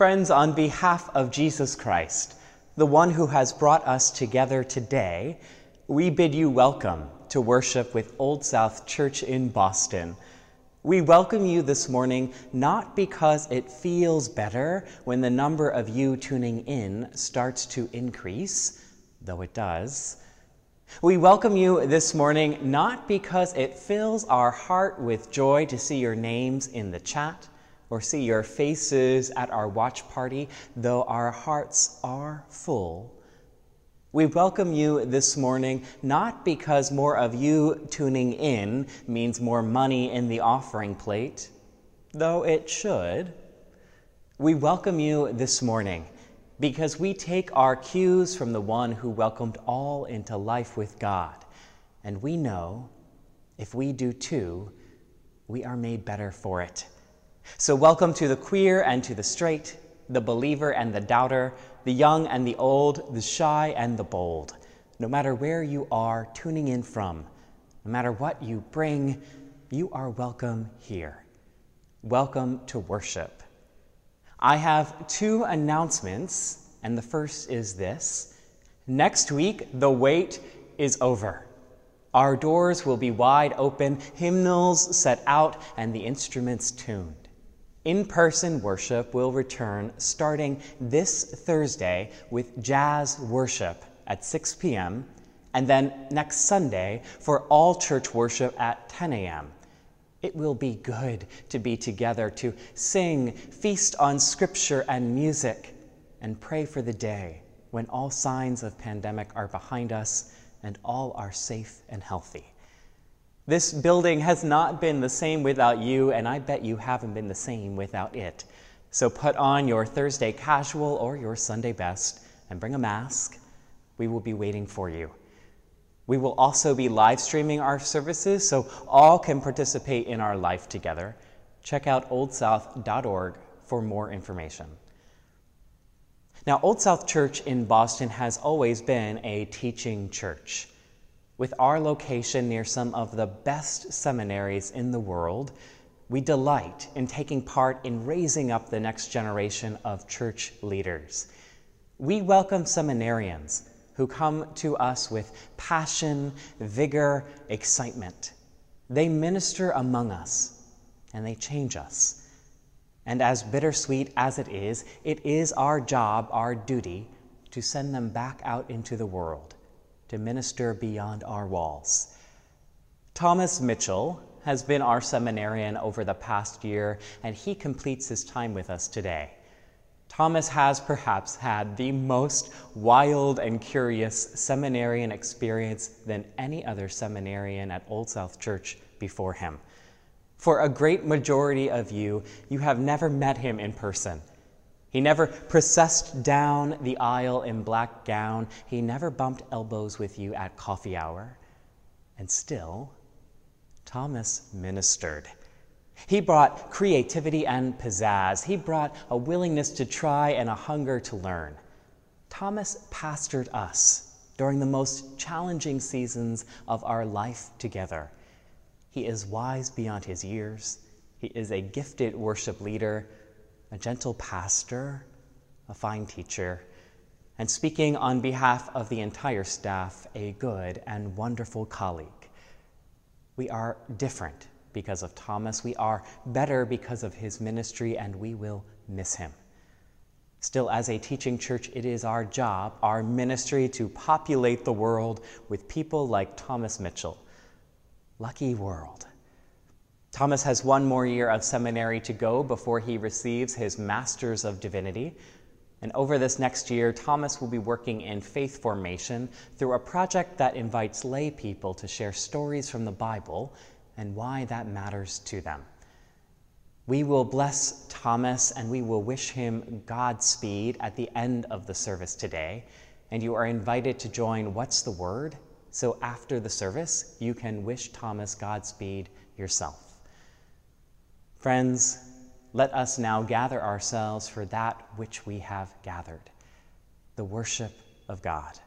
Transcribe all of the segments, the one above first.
Friends, on behalf of Jesus Christ, the one who has brought us together today, we bid you welcome to worship with Old South Church in Boston. We welcome you this morning not because it feels better when the number of you tuning in starts to increase, though it does. We welcome you this morning not because it fills our heart with joy to see your names in the chat or see your faces at our watch party, though our hearts are full. We welcome you this morning not because more of you tuning in means more money in the offering plate, though it should. We welcome you this morning because we take our cues from the one who welcomed all into life with God. And we know if we do too, we are made better for it. So, welcome to the queer and to the straight, the believer and the doubter, the young and the old, the shy and the bold. No matter where you are tuning in from, no matter what you bring, you are welcome here. Welcome to worship. I have two announcements, and the first is this. Next week, the wait is over. Our doors will be wide open, hymnals set out, and the instruments tuned. In person worship will return starting this Thursday with jazz worship at 6 p.m., and then next Sunday for all church worship at 10 a.m. It will be good to be together to sing, feast on scripture and music, and pray for the day when all signs of pandemic are behind us and all are safe and healthy. This building has not been the same without you, and I bet you haven't been the same without it. So put on your Thursday casual or your Sunday best and bring a mask. We will be waiting for you. We will also be live streaming our services so all can participate in our life together. Check out oldsouth.org for more information. Now, Old South Church in Boston has always been a teaching church. With our location near some of the best seminaries in the world, we delight in taking part in raising up the next generation of church leaders. We welcome seminarians who come to us with passion, vigor, excitement. They minister among us and they change us. And as bittersweet as it is, it is our job, our duty, to send them back out into the world to minister beyond our walls. Thomas Mitchell has been our seminarian over the past year, and he completes his time with us today. Thomas has perhaps had the most wild and curious seminarian experience than any other seminarian at Old South Church before him. For a great majority of you, you have never met him in person. He never processed down the aisle in black gown. He never bumped elbows with you at coffee hour. And still, Thomas ministered. He brought creativity and pizzazz. He brought a willingness to try and a hunger to learn. Thomas pastored us during the most challenging seasons of our life together. He is wise beyond his years. He is a gifted worship leader a gentle pastor, a fine teacher, and speaking on behalf of the entire staff, a good and wonderful colleague. We are different because of Thomas. We are better because of his ministry, and we will miss him. Still, as a teaching church, it is our job, our ministry, to populate the world with people like Thomas Mitchell. Lucky world. Thomas has one more year of seminary to go before he receives his Master's of Divinity. And over this next year, Thomas will be working in faith formation through a project that invites lay people to share stories from the Bible and why that matters to them. We will bless Thomas and we will wish him Godspeed at the end of the service today. And you are invited to join What's the Word? So after the service, you can wish Thomas Godspeed yourself. Friends, let us now gather ourselves for that which we have gathered the worship of God.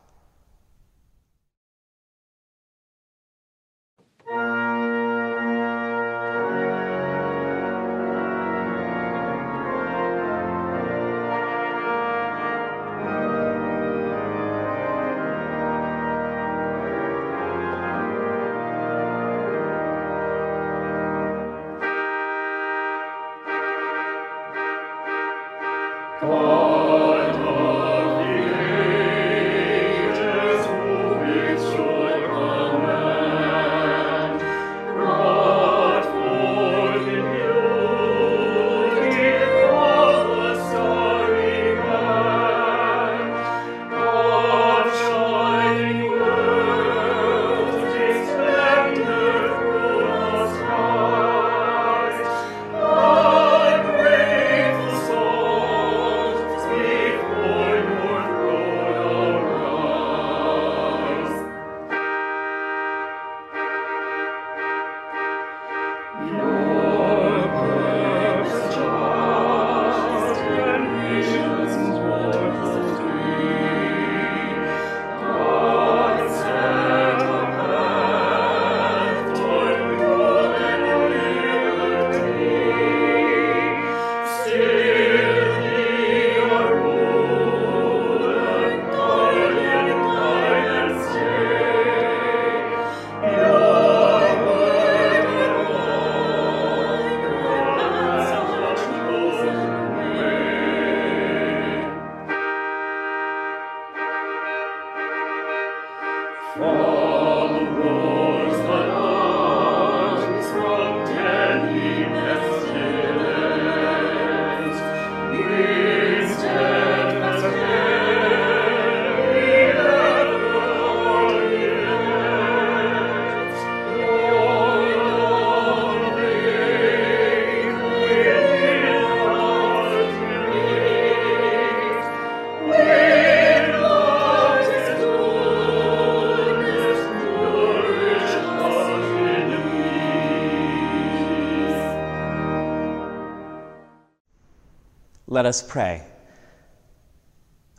Let us pray.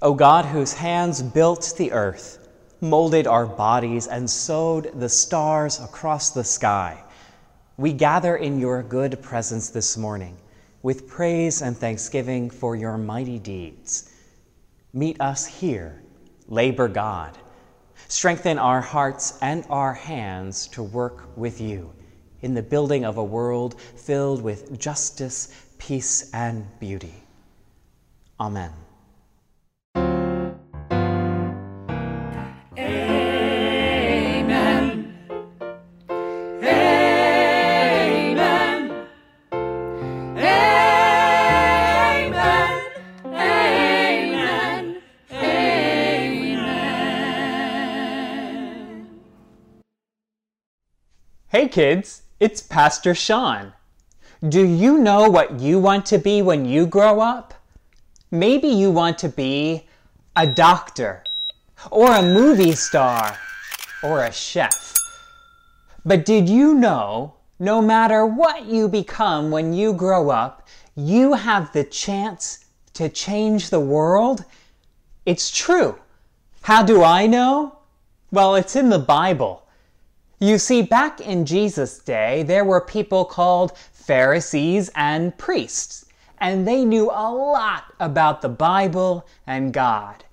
O God, whose hands built the earth, molded our bodies, and sewed the stars across the sky, we gather in your good presence this morning with praise and thanksgiving for your mighty deeds. Meet us here, labor God. Strengthen our hearts and our hands to work with you in the building of a world filled with justice, peace, and beauty. Amen. Amen. Amen. Amen. Amen. Amen. Hey kids, it's Pastor Sean. Do you know what you want to be when you grow up? Maybe you want to be a doctor, or a movie star, or a chef. But did you know no matter what you become when you grow up, you have the chance to change the world? It's true. How do I know? Well, it's in the Bible. You see, back in Jesus' day, there were people called Pharisees and priests, and they knew a lot about the Bible and God.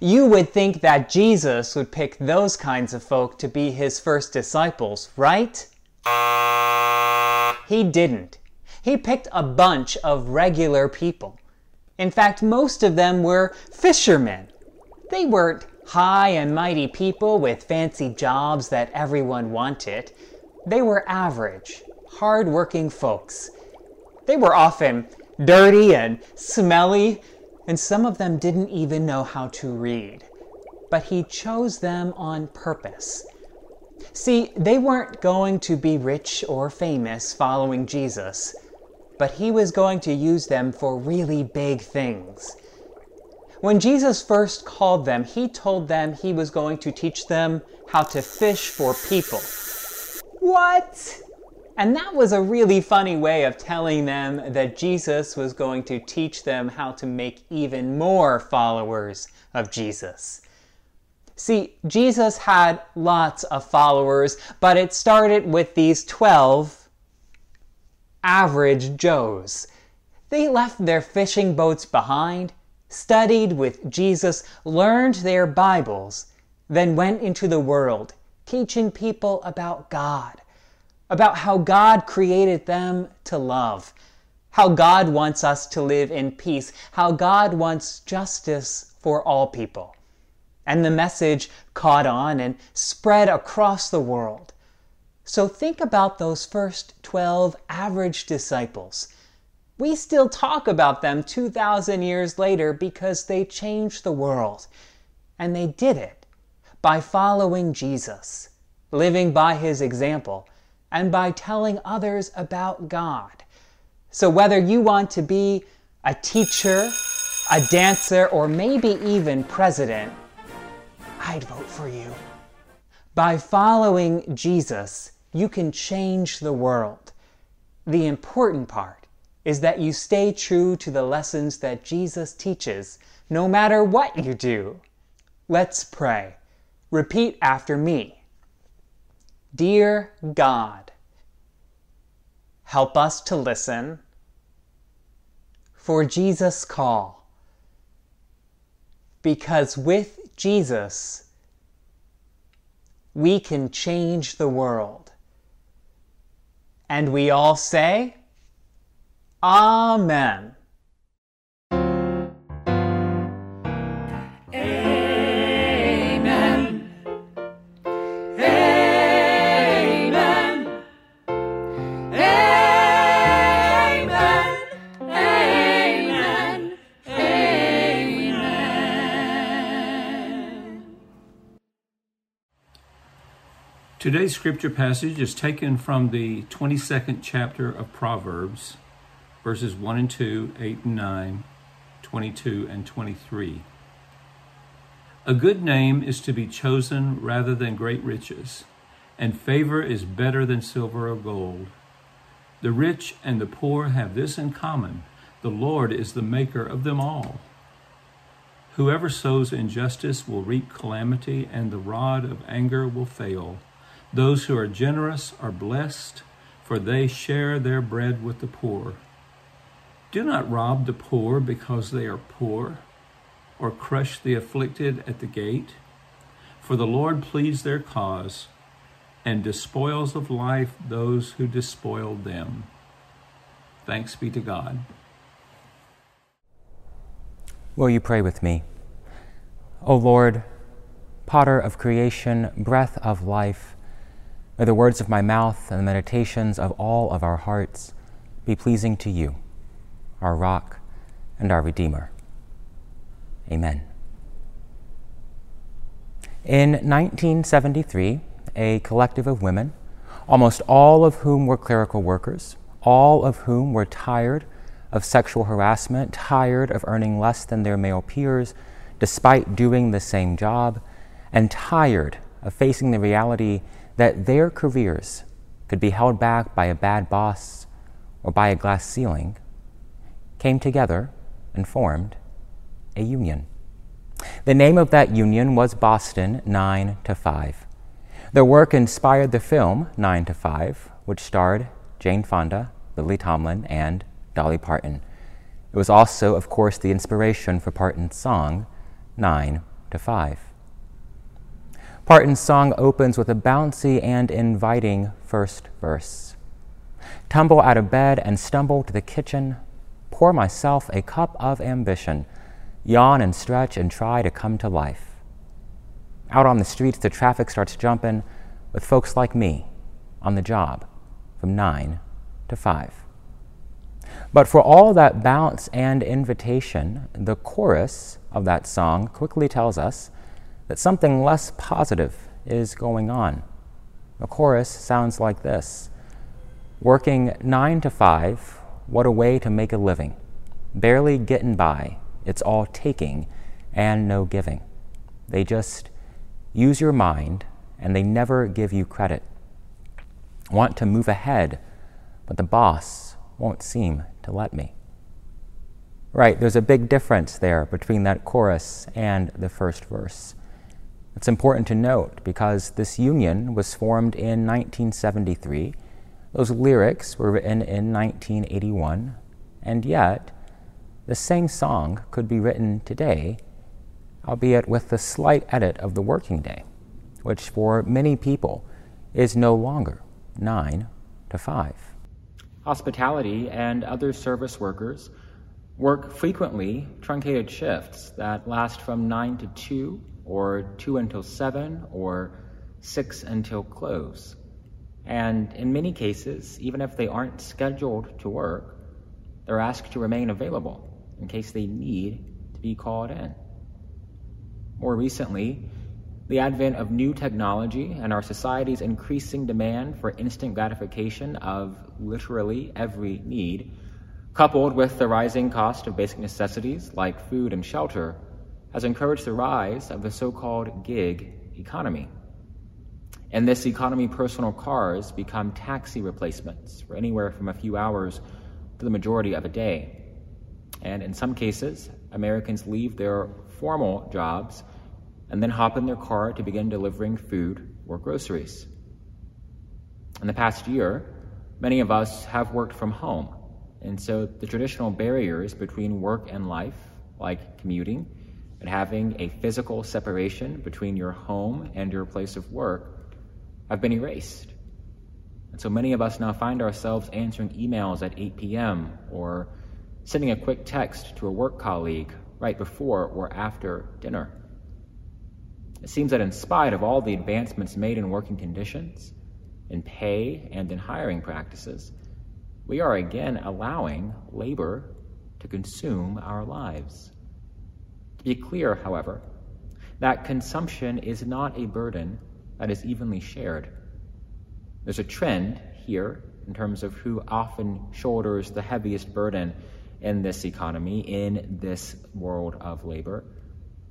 You would think that Jesus would pick those kinds of folk to be his first disciples, right? He didn't. He picked a bunch of regular people. In fact, most of them were fishermen. They weren't high and mighty people with fancy jobs that everyone wanted. They were average, hard-working folks. They were often dirty and smelly, and some of them didn't even know how to read. But he chose them on purpose. See, they weren't going to be rich or famous following Jesus, but he was going to use them for really big things. When Jesus first called them, he told them he was going to teach them how to fish for people. What? And that was a really funny way of telling them that Jesus was going to teach them how to make even more followers of Jesus. See, Jesus had lots of followers, but it started with these 12 average Joes. They left their fishing boats behind, studied with Jesus, learned their Bibles, then went into the world, teaching people about God, about how God created them to love, how God wants us to live in peace, how God wants justice for all people. And the message caught on and spread across the world. So think about those first 12 average disciples. We still talk about them 2,000 years later because they changed the world. And they did it by following Jesus, living by his example, and by telling others about God. So whether you want to be a teacher, a dancer, or maybe even president, I'd vote for you. By following Jesus, you can change the world. The important part is that you stay true to the lessons that Jesus teaches, no matter what you do. Let's pray. Repeat after me. Dear God, help us to listen for Jesus' call. Because with Jesus, we can change the world. And we all say, Amen. Today's scripture passage is taken from the 22nd chapter of Proverbs, verses 1 and 2, 8 and 9, 22 and 23. A good name is to be chosen rather than great riches, and favor is better than silver or gold. The rich and the poor have this in common The Lord is the maker of them all. Whoever sows injustice will reap calamity, and the rod of anger will fail. Those who are generous are blessed, for they share their bread with the poor. Do not rob the poor because they are poor, or crush the afflicted at the gate. For the Lord pleads their cause, and despoils of life those who despoil them. Thanks be to God. Will you pray with me? O Lord, potter of creation, breath of life, may the words of my mouth and the meditations of all of our hearts be pleasing to you, our rock and our Redeemer. Amen. In 1973, a collective of women, almost all of whom were clerical workers, all of whom were tired of sexual harassment, tired of earning less than their male peers despite doing the same job, and tired of facing the reality that their careers could be held back by a bad boss or by a glass ceiling, came together and formed a union. The name of that union was Boston 9 to 5. Their work inspired the film 9 to 5, which starred Jane Fonda, Lily Tomlin, and Dolly Parton. It was also, of course, the inspiration for Parton's song, 9 to 5. Parton's song opens with a bouncy and inviting first verse. Tumble out of bed and stumble to the kitchen, pour myself a cup of ambition, yawn and stretch and try to come to life. Out on the streets, the traffic starts jumping with folks like me on the job from 9 to 5. But for all that bounce and invitation, the chorus of that song quickly tells us that something less positive is going on. The chorus sounds like this Working nine to five, what a way to make a living. Barely getting by, it's all taking and no giving. They just use your mind and they never give you credit. Want to move ahead, but the boss won't seem to let me. Right, there's a big difference there between that chorus and the first verse. It's important to note because this union was formed in 1973. Those lyrics were written in 1981, and yet the same song could be written today, albeit with the slight edit of the working day, which for many people is no longer 9 to 5. Hospitality and other service workers work frequently truncated shifts that last from 9 to 2, or 2 until 7, or 6 until close. And in many cases, even if they aren't scheduled to work, they're asked to remain available in case they need to be called in. More recently, the advent of new technology and our society's increasing demand for instant gratification of literally every need, coupled with the rising cost of basic necessities like food and shelter, has encouraged the rise of the so called gig economy. In this economy, personal cars become taxi replacements for anywhere from a few hours to the majority of a day. And in some cases, Americans leave their formal jobs and then hop in their car to begin delivering food or groceries. In the past year, many of us have worked from home, and so the traditional barriers between work and life, like commuting and having a physical separation between your home and your place of work, have been erased. And so many of us now find ourselves answering emails at 8 p.m. or sending a quick text to a work colleague right before or after dinner. It seems that in spite of all the advancements made in working conditions, in pay, and in hiring practices, we are again allowing labor to consume our lives. Be clear, however, that consumption is not a burden that is evenly shared. There's a trend here in terms of who often shoulders the heaviest burden in this economy, in this world of labor.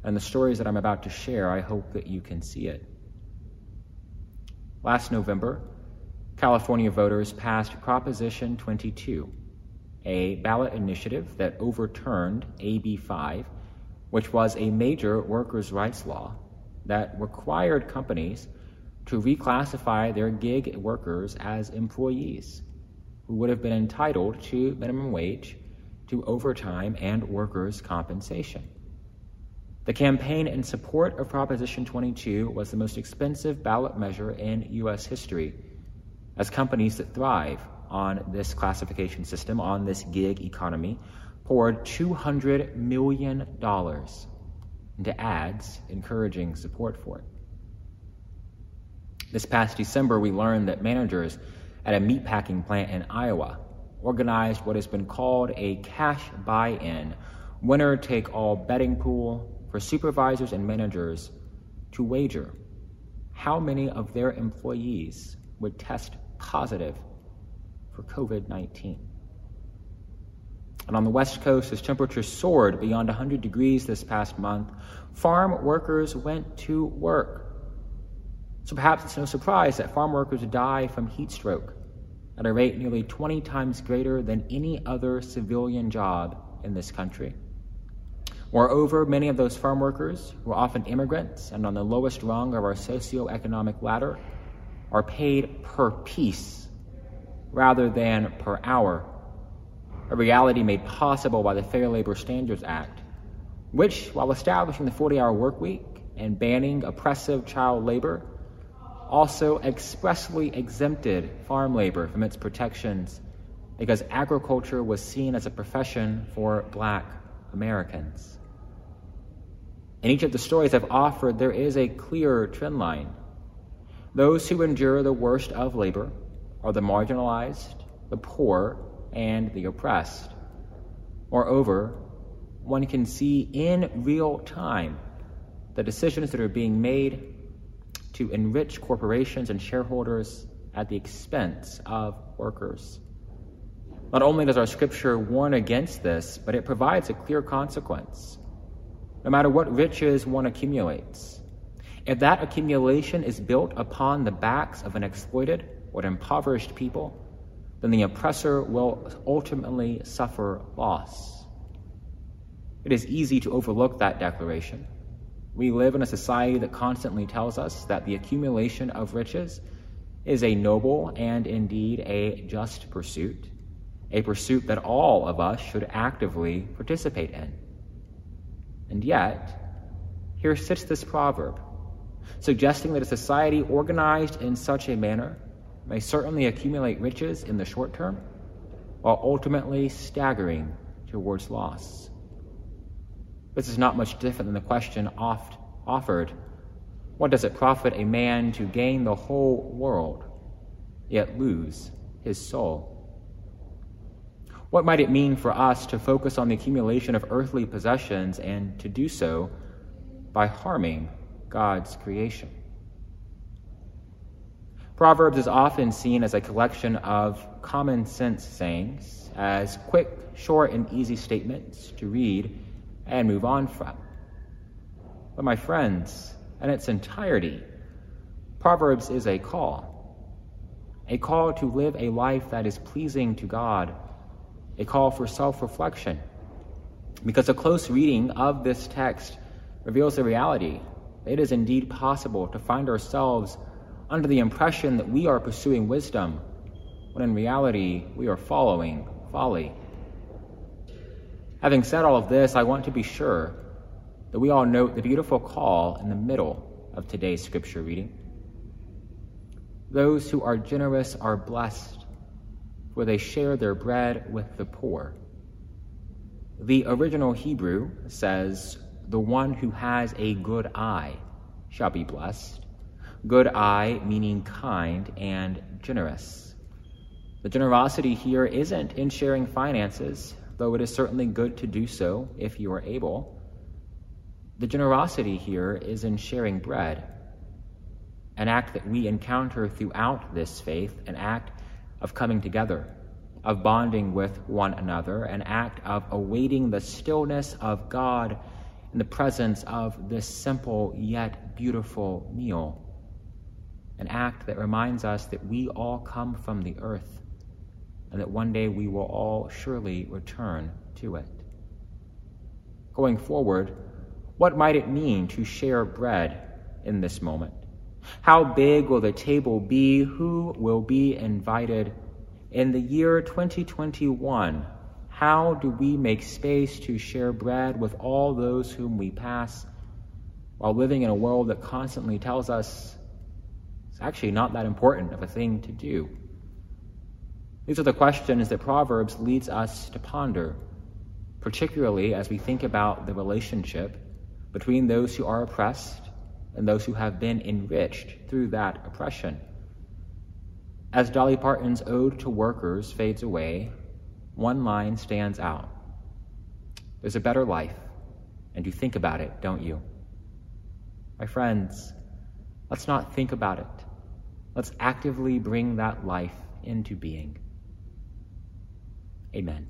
And the stories that I'm about to share, I hope that you can see it. Last November, California voters passed Proposition 22, a ballot initiative that overturned AB 5, which was a major workers' rights law that required companies to reclassify their gig workers as employees who would have been entitled to minimum wage, to overtime, and workers' compensation. The campaign in support of Proposition 22 was the most expensive ballot measure in U.S. history, as companies that thrive on this classification system, on this gig economy, poured $200 million into ads encouraging support for it. This past December, we learned that managers at a meatpacking plant in Iowa organized what has been called a cash buy in, winner take all betting pool for supervisors and managers to wager how many of their employees would test positive for COVID 19. And on the West Coast, as temperatures soared beyond 100 degrees this past month, farm workers went to work. So perhaps it's no surprise that farm workers die from heat stroke at a rate nearly 20 times greater than any other civilian job in this country. Moreover, many of those farm workers, who are often immigrants and on the lowest rung of our socioeconomic ladder, are paid per piece rather than per hour, a reality made possible by the Fair Labor Standards Act, which, while establishing the 40 hour work week and banning oppressive child labor, also expressly exempted farm labor from its protections because agriculture was seen as a profession for black Americans. In each of the stories I've offered, there is a clear trend line. Those who endure the worst of labor are the marginalized, the poor, and the oppressed. Moreover, one can see in real time the decisions that are being made to enrich corporations and shareholders at the expense of workers. Not only does our scripture warn against this, but it provides a clear consequence. No matter what riches one accumulates, if that accumulation is built upon the backs of an exploited or impoverished people, then the oppressor will ultimately suffer loss. It is easy to overlook that declaration we live in a society that constantly tells us that the accumulation of riches is a noble and indeed a just pursuit, a pursuit that all of us should actively participate in. And yet, here sits this proverb, suggesting that a society organized in such a manner may certainly accumulate riches in the short term, while ultimately staggering towards loss. This is not much different than the question oft offered What does it profit a man to gain the whole world, yet lose his soul? What might it mean for us to focus on the accumulation of earthly possessions and to do so by harming God's creation? Proverbs is often seen as a collection of common sense sayings, as quick, short, and easy statements to read and move on from. But, my friends, in its entirety, Proverbs is a call a call to live a life that is pleasing to God, a call for self reflection. Because a close reading of this text reveals the reality. It is indeed possible to find ourselves under the impression that we are pursuing wisdom, when in reality we are following folly. Having said all of this, I want to be sure that we all note the beautiful call in the middle of today's scripture reading. Those who are generous are blessed, for they share their bread with the poor. The original Hebrew says, The one who has a good eye shall be blessed. Good eye meaning kind and generous. The generosity here isn't in sharing finances, though it is certainly good to do so if you are able. The generosity here is in sharing bread, an act that we encounter throughout this faith, an act of coming together, of bonding with one another, an act of awaiting the stillness of God in the presence of this simple yet beautiful meal, an act that reminds us that we all come from the earth and that one day we will all surely return to it. Going forward, what might it mean to share bread in this moment? How big will the table be? Who will be invited? In the year 2021, how do we make space to share bread with all those whom we pass while living in a world that constantly tells us it's actually not that important of a thing to do? These are the questions that Proverbs leads us to ponder, particularly as we think about the relationship between those who are oppressed and those who have been enriched through that oppression. As Dolly Parton's Ode to Workers fades away, one line stands out There's a better life, and you think about it, don't you? My friends, let's not think about it. Let's actively bring that life into being. Amen.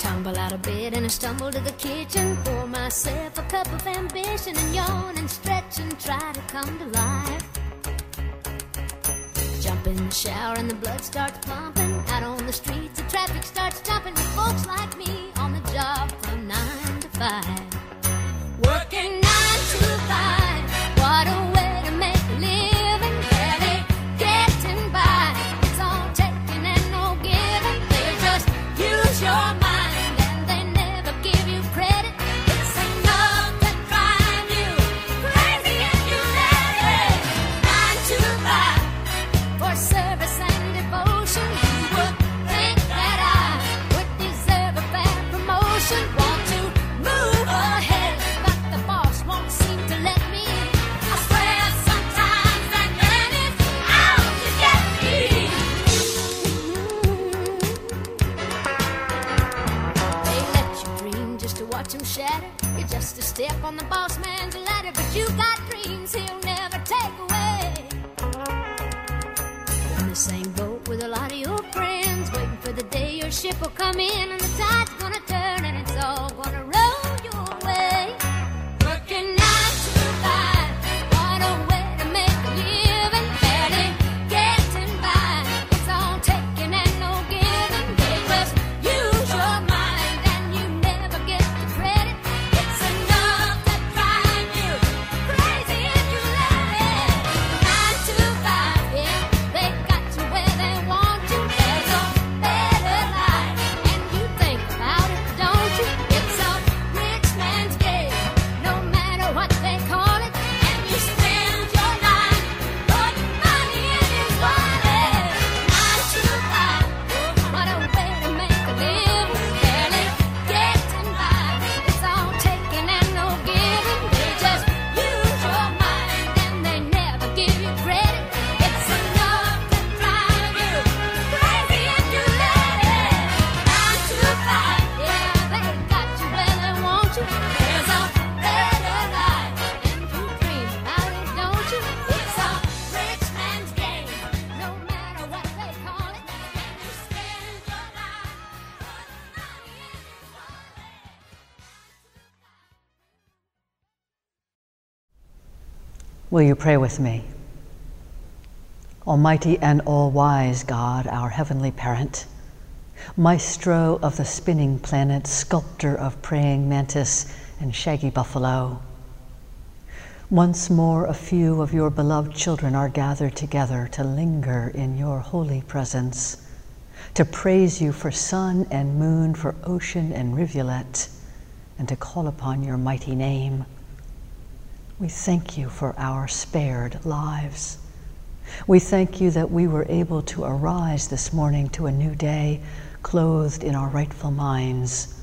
Tumble out of bed and I stumble to the kitchen. Pour myself a cup of ambition and yawn and stretch and try to come to life. The shower and the blood starts pumping. Out on the streets, the traffic starts jumping. Folks Will you pray with me? Almighty and all wise God, our heavenly parent, maestro of the spinning planet, sculptor of praying mantis and shaggy buffalo, once more a few of your beloved children are gathered together to linger in your holy presence, to praise you for sun and moon, for ocean and rivulet, and to call upon your mighty name. We thank you for our spared lives. We thank you that we were able to arise this morning to a new day, clothed in our rightful minds,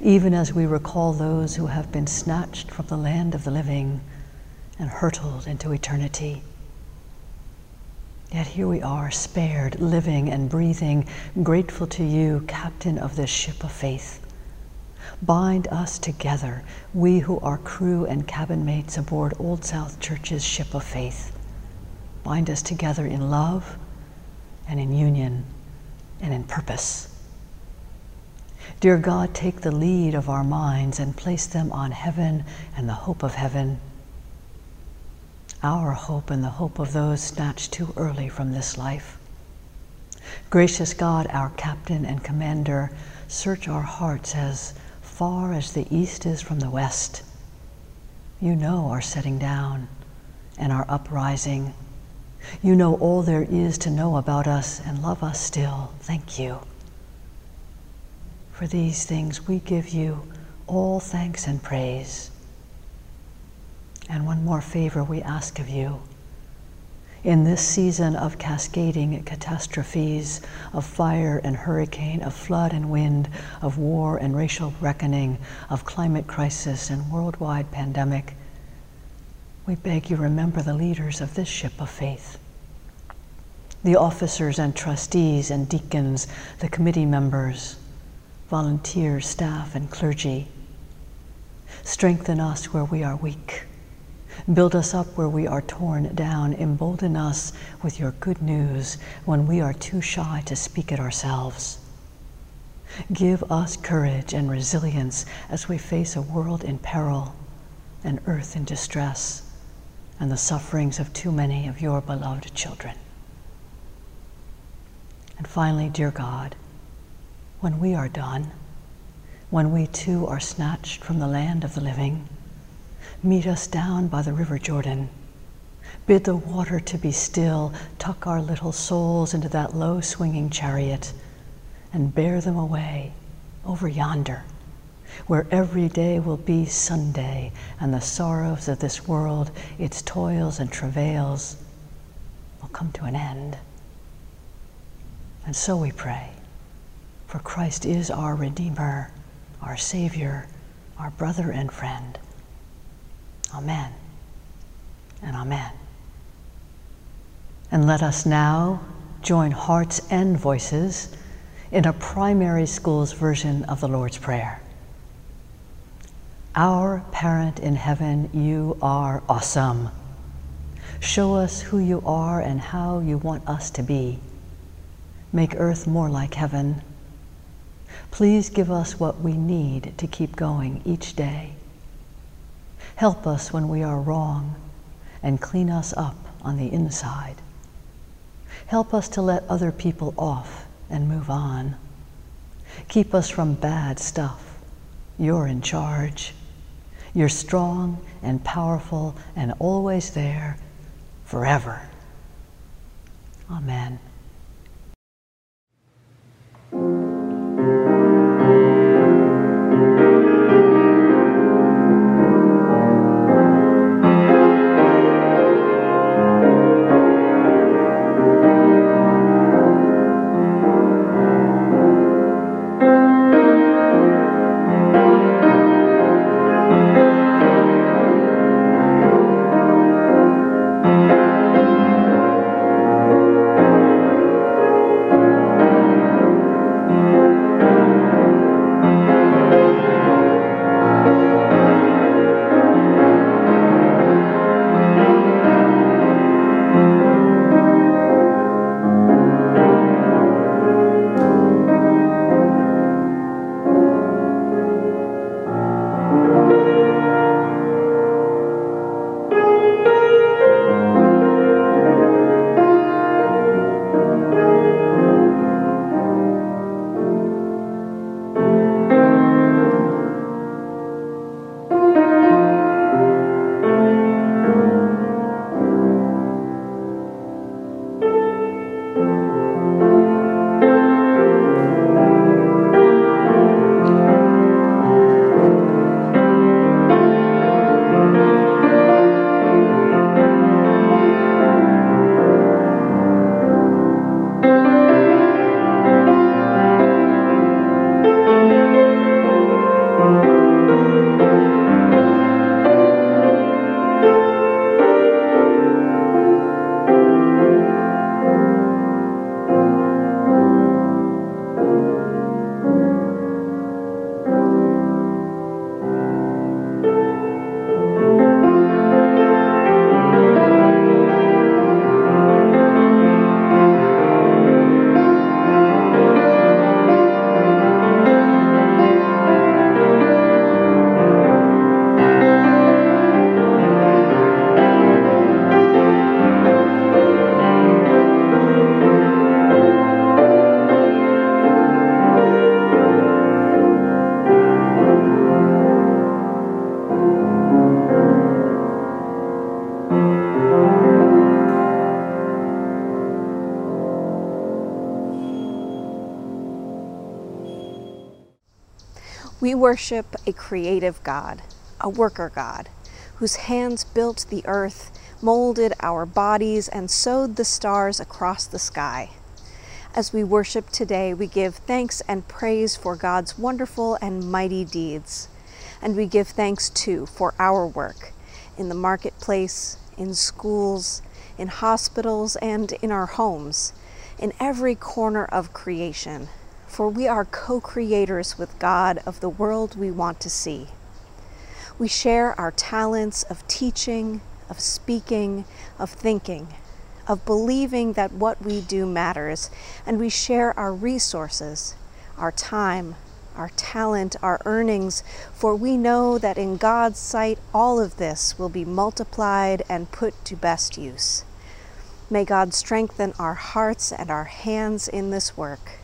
even as we recall those who have been snatched from the land of the living and hurtled into eternity. Yet here we are, spared, living and breathing, grateful to you, captain of this ship of faith. Bind us together, we who are crew and cabin mates aboard Old South Church's ship of faith. Bind us together in love and in union and in purpose. Dear God, take the lead of our minds and place them on heaven and the hope of heaven. Our hope and the hope of those snatched too early from this life. Gracious God, our captain and commander, search our hearts as far as the east is from the west. You know our setting down and our uprising. You know all there is to know about us and love us still. Thank you. For these things we give you all thanks and praise. And one more favor we ask of you. In this season of cascading catastrophes, of fire and hurricane, of flood and wind, of war and racial reckoning, of climate crisis and worldwide pandemic, we beg you remember the leaders of this ship of faith. The officers and trustees and deacons, the committee members, volunteers, staff, and clergy. Strengthen us where we are weak. Build us up where we are torn down. Embolden us with your good news when we are too shy to speak it ourselves. Give us courage and resilience as we face a world in peril, an earth in distress, and the sufferings of too many of your beloved children. And finally, dear God, when we are done, when we too are snatched from the land of the living, meet us down by the river Jordan. Bid the water to be still, tuck our little souls into that low swinging chariot, and bear them away over yonder, where every day will be Sunday, and the sorrows of this world, its toils and travails, will come to an end. And so we pray. For Christ is our Redeemer, our Savior, our brother and friend. Amen and Amen. And let us now join hearts and voices in a primary school's version of the Lord's Prayer. Our parent in heaven, you are awesome. Show us who you are and how you want us to be. Make earth more like heaven Please give us what we need to keep going each day. Help us when we are wrong and clean us up on the inside. Help us to let other people off and move on. Keep us from bad stuff. You're in charge. You're strong and powerful and always there forever. Amen. We worship a creative God, a worker God, whose hands built the earth, molded our bodies, and sewed the stars across the sky. As we worship today, we give thanks and praise for God's wonderful and mighty deeds. And we give thanks too for our work in the marketplace, in schools, in hospitals, and in our homes, in every corner of creation. For we are co creators with God of the world we want to see. We share our talents of teaching, of speaking, of thinking of believing that what we do matters, and we share our resources, our time, our talent, our earnings, for we know that in God's sight all of this will be multiplied and put to best use. May God strengthen our hearts and our hands in this work.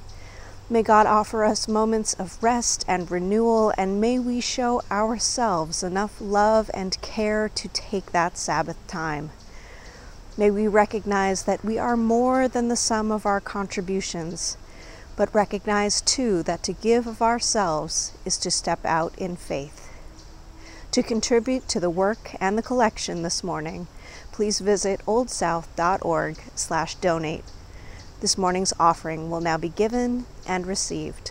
May God offer us moments of rest and renewal, and may we show ourselves enough love and care to take that Sabbath time. May we recognize that we are more than the sum of our contributions, but recognize too that to give of ourselves is to step out in faith. To contribute to the work and the collection this morning, please visit oldsouth.org/donate. This morning's offering will now be given and received.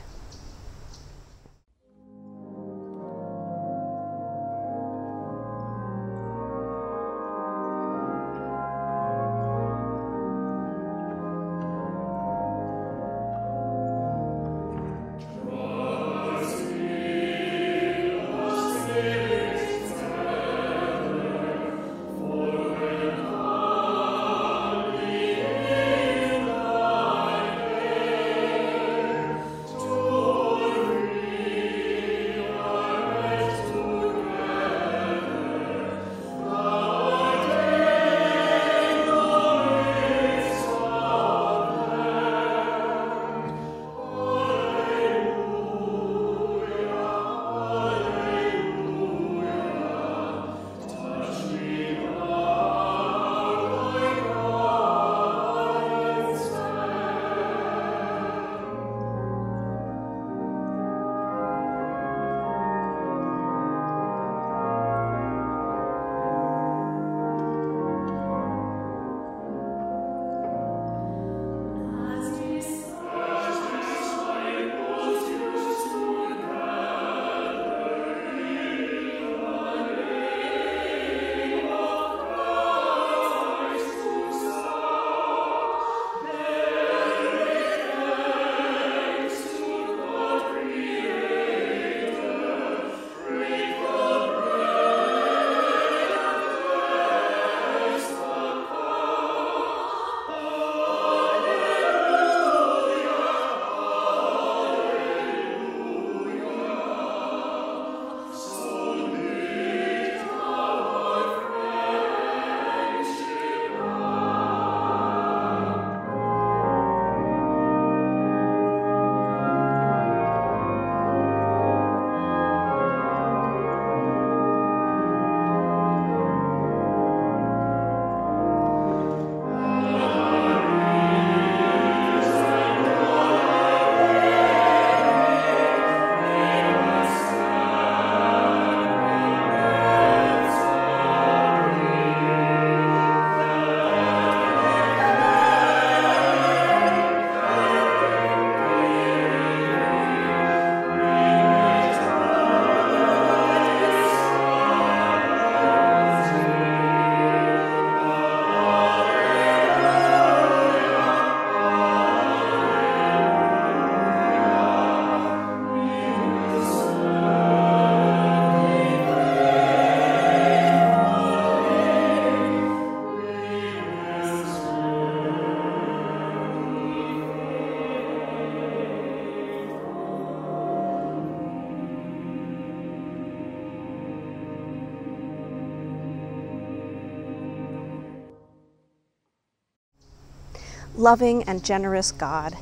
Loving and generous God,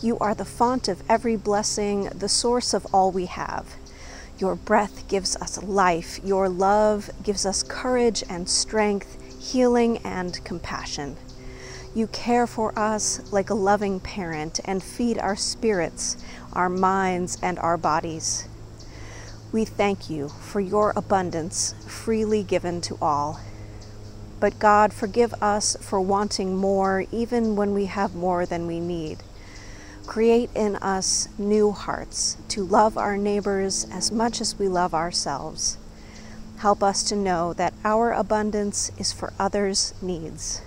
you are the font of every blessing, the source of all we have. Your breath gives us life, your love gives us courage and strength, healing and compassion. You care for us like a loving parent and feed our spirits, our minds, and our bodies. We thank you for your abundance freely given to all. But God, forgive us for wanting more even when we have more than we need. Create in us new hearts to love our neighbors as much as we love ourselves. Help us to know that our abundance is for others' needs.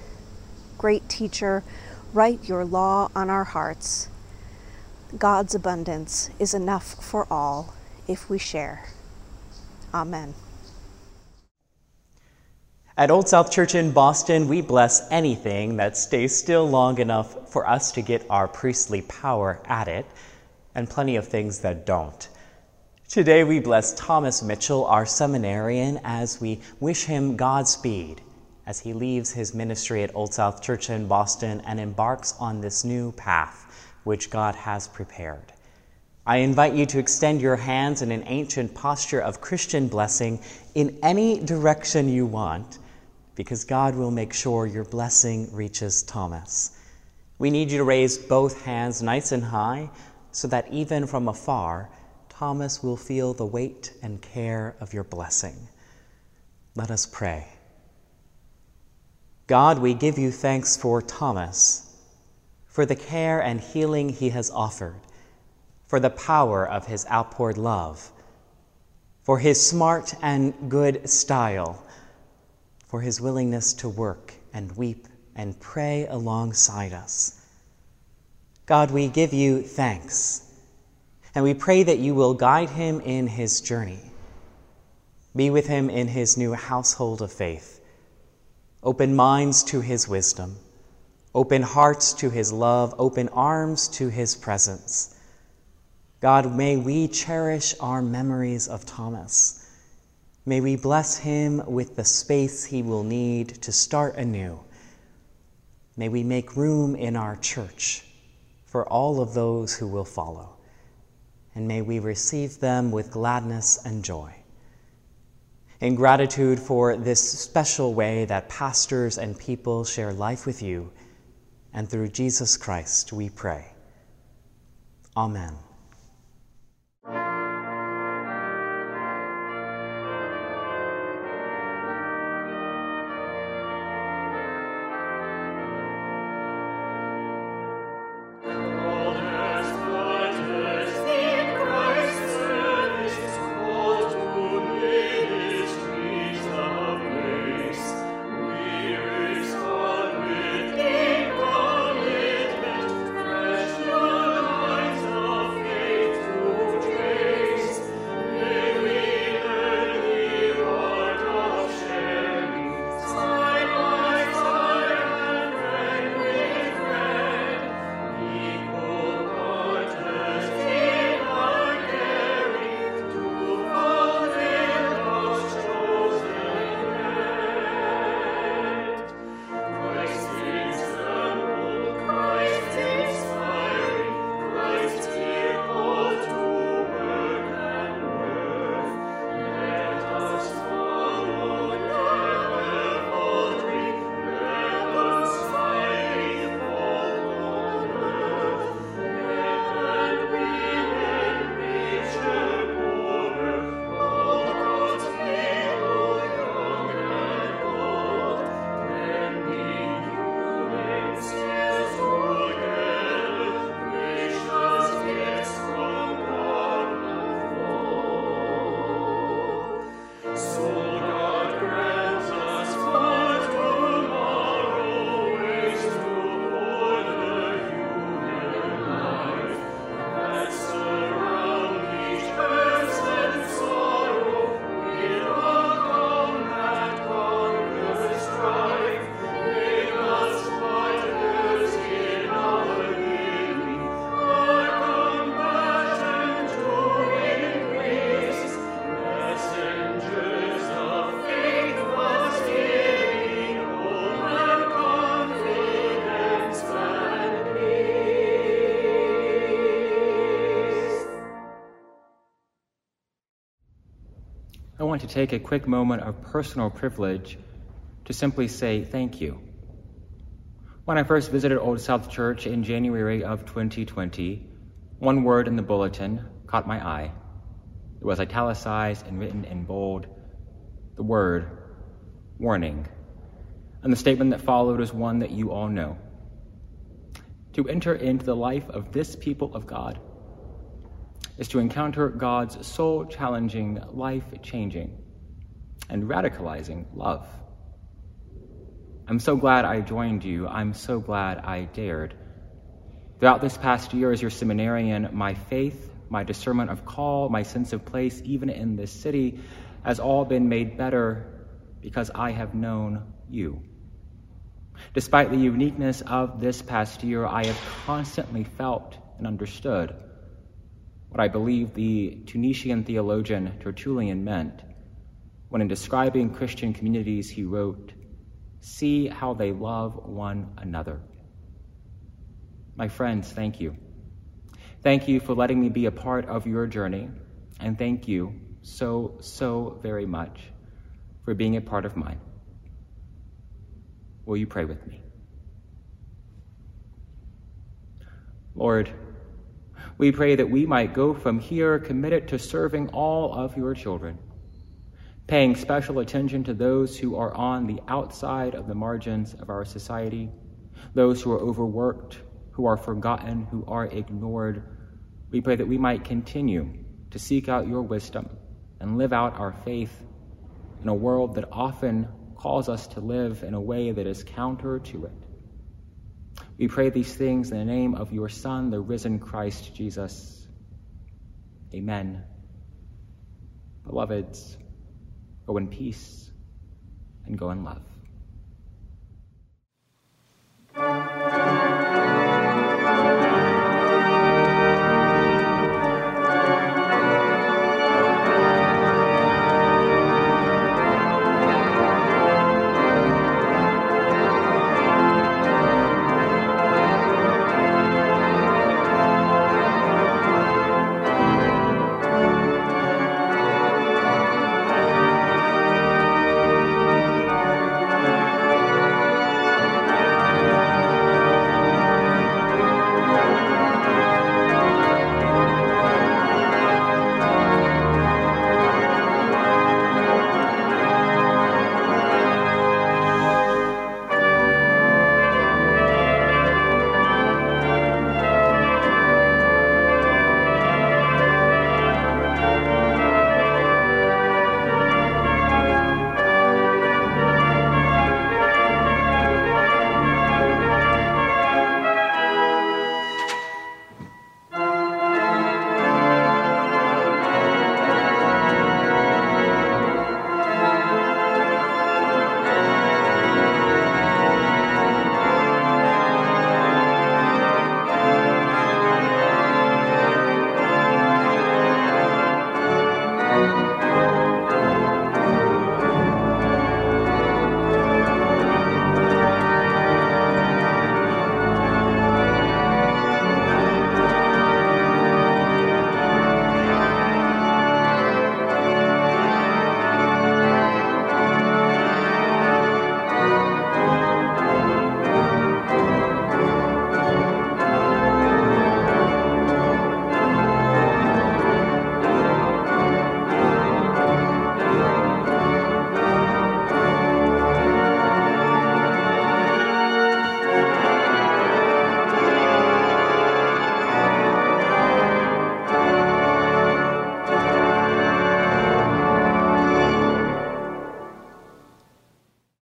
Great teacher, write your law on our hearts. God's abundance is enough for all if we share. Amen. At Old South Church in Boston, we bless anything that stays still long enough for us to get our priestly power at it, and plenty of things that don't. Today we bless Thomas Mitchell, our seminarian, as we wish him Godspeed as he leaves his ministry at Old South Church in Boston and embarks on this new path which God has prepared. I invite you to extend your hands in an ancient posture of Christian blessing in any direction you want, because God will make sure your blessing reaches Thomas. We need you to raise both hands nice and high so that even from afar, Thomas will feel the weight and care of your blessing. Let us pray. God, we give you thanks for Thomas for the care and healing he has offered, for the power of his outpoured love, for his smart and good style, for his willingness to work and weep and pray alongside us. God, we give you thanks, and we pray that you will guide him in his journey. Be with him in his new household of faith. Open minds to his wisdom Open hearts to his love, open arms to his presence. God, may we cherish our memories of Thomas. May we bless him with the space he will need to start anew. May we make room in our church for all of those who will follow. And may we receive them with gladness and joy. In gratitude for this special way that pastors and people share life with you, and through Jesus Christ we pray. Amen. Take a quick moment of personal privilege to simply say thank you. When I first visited Old South Church in January of 2020, one word in the bulletin caught my eye It was italicized and written in bold the word warning. And the statement that followed is one that you all know. To enter into the life of this people of God is to encounter God's soul challenging, life changing, and radicalizing love. I'm so glad I joined you. I'm so glad I dared. Throughout this past year as your seminarian, my faith, my discernment of call, my sense of place, even in this city, has all been made better because I have known you. Despite the uniqueness of this past year, I have constantly felt and understood what I believe the Tunisian theologian Tertullian meant when, in describing Christian communities, he wrote, See how they love one another. My friends, thank you. Thank you for letting me be a part of your journey, and thank you so, so very much for being a part of mine. Will you pray with me? Lord, we pray that we might go from here committed to serving all of your children, paying special attention to those who are on the outside of the margins of our society, those who are overworked, who are forgotten, who are ignored. We pray that we might continue to seek out your wisdom and live out our faith in a world that often calls us to live in a way that is counter to it. We pray these things in the name of your Son, the risen Christ Jesus. Amen. Beloveds, go in peace and go in love.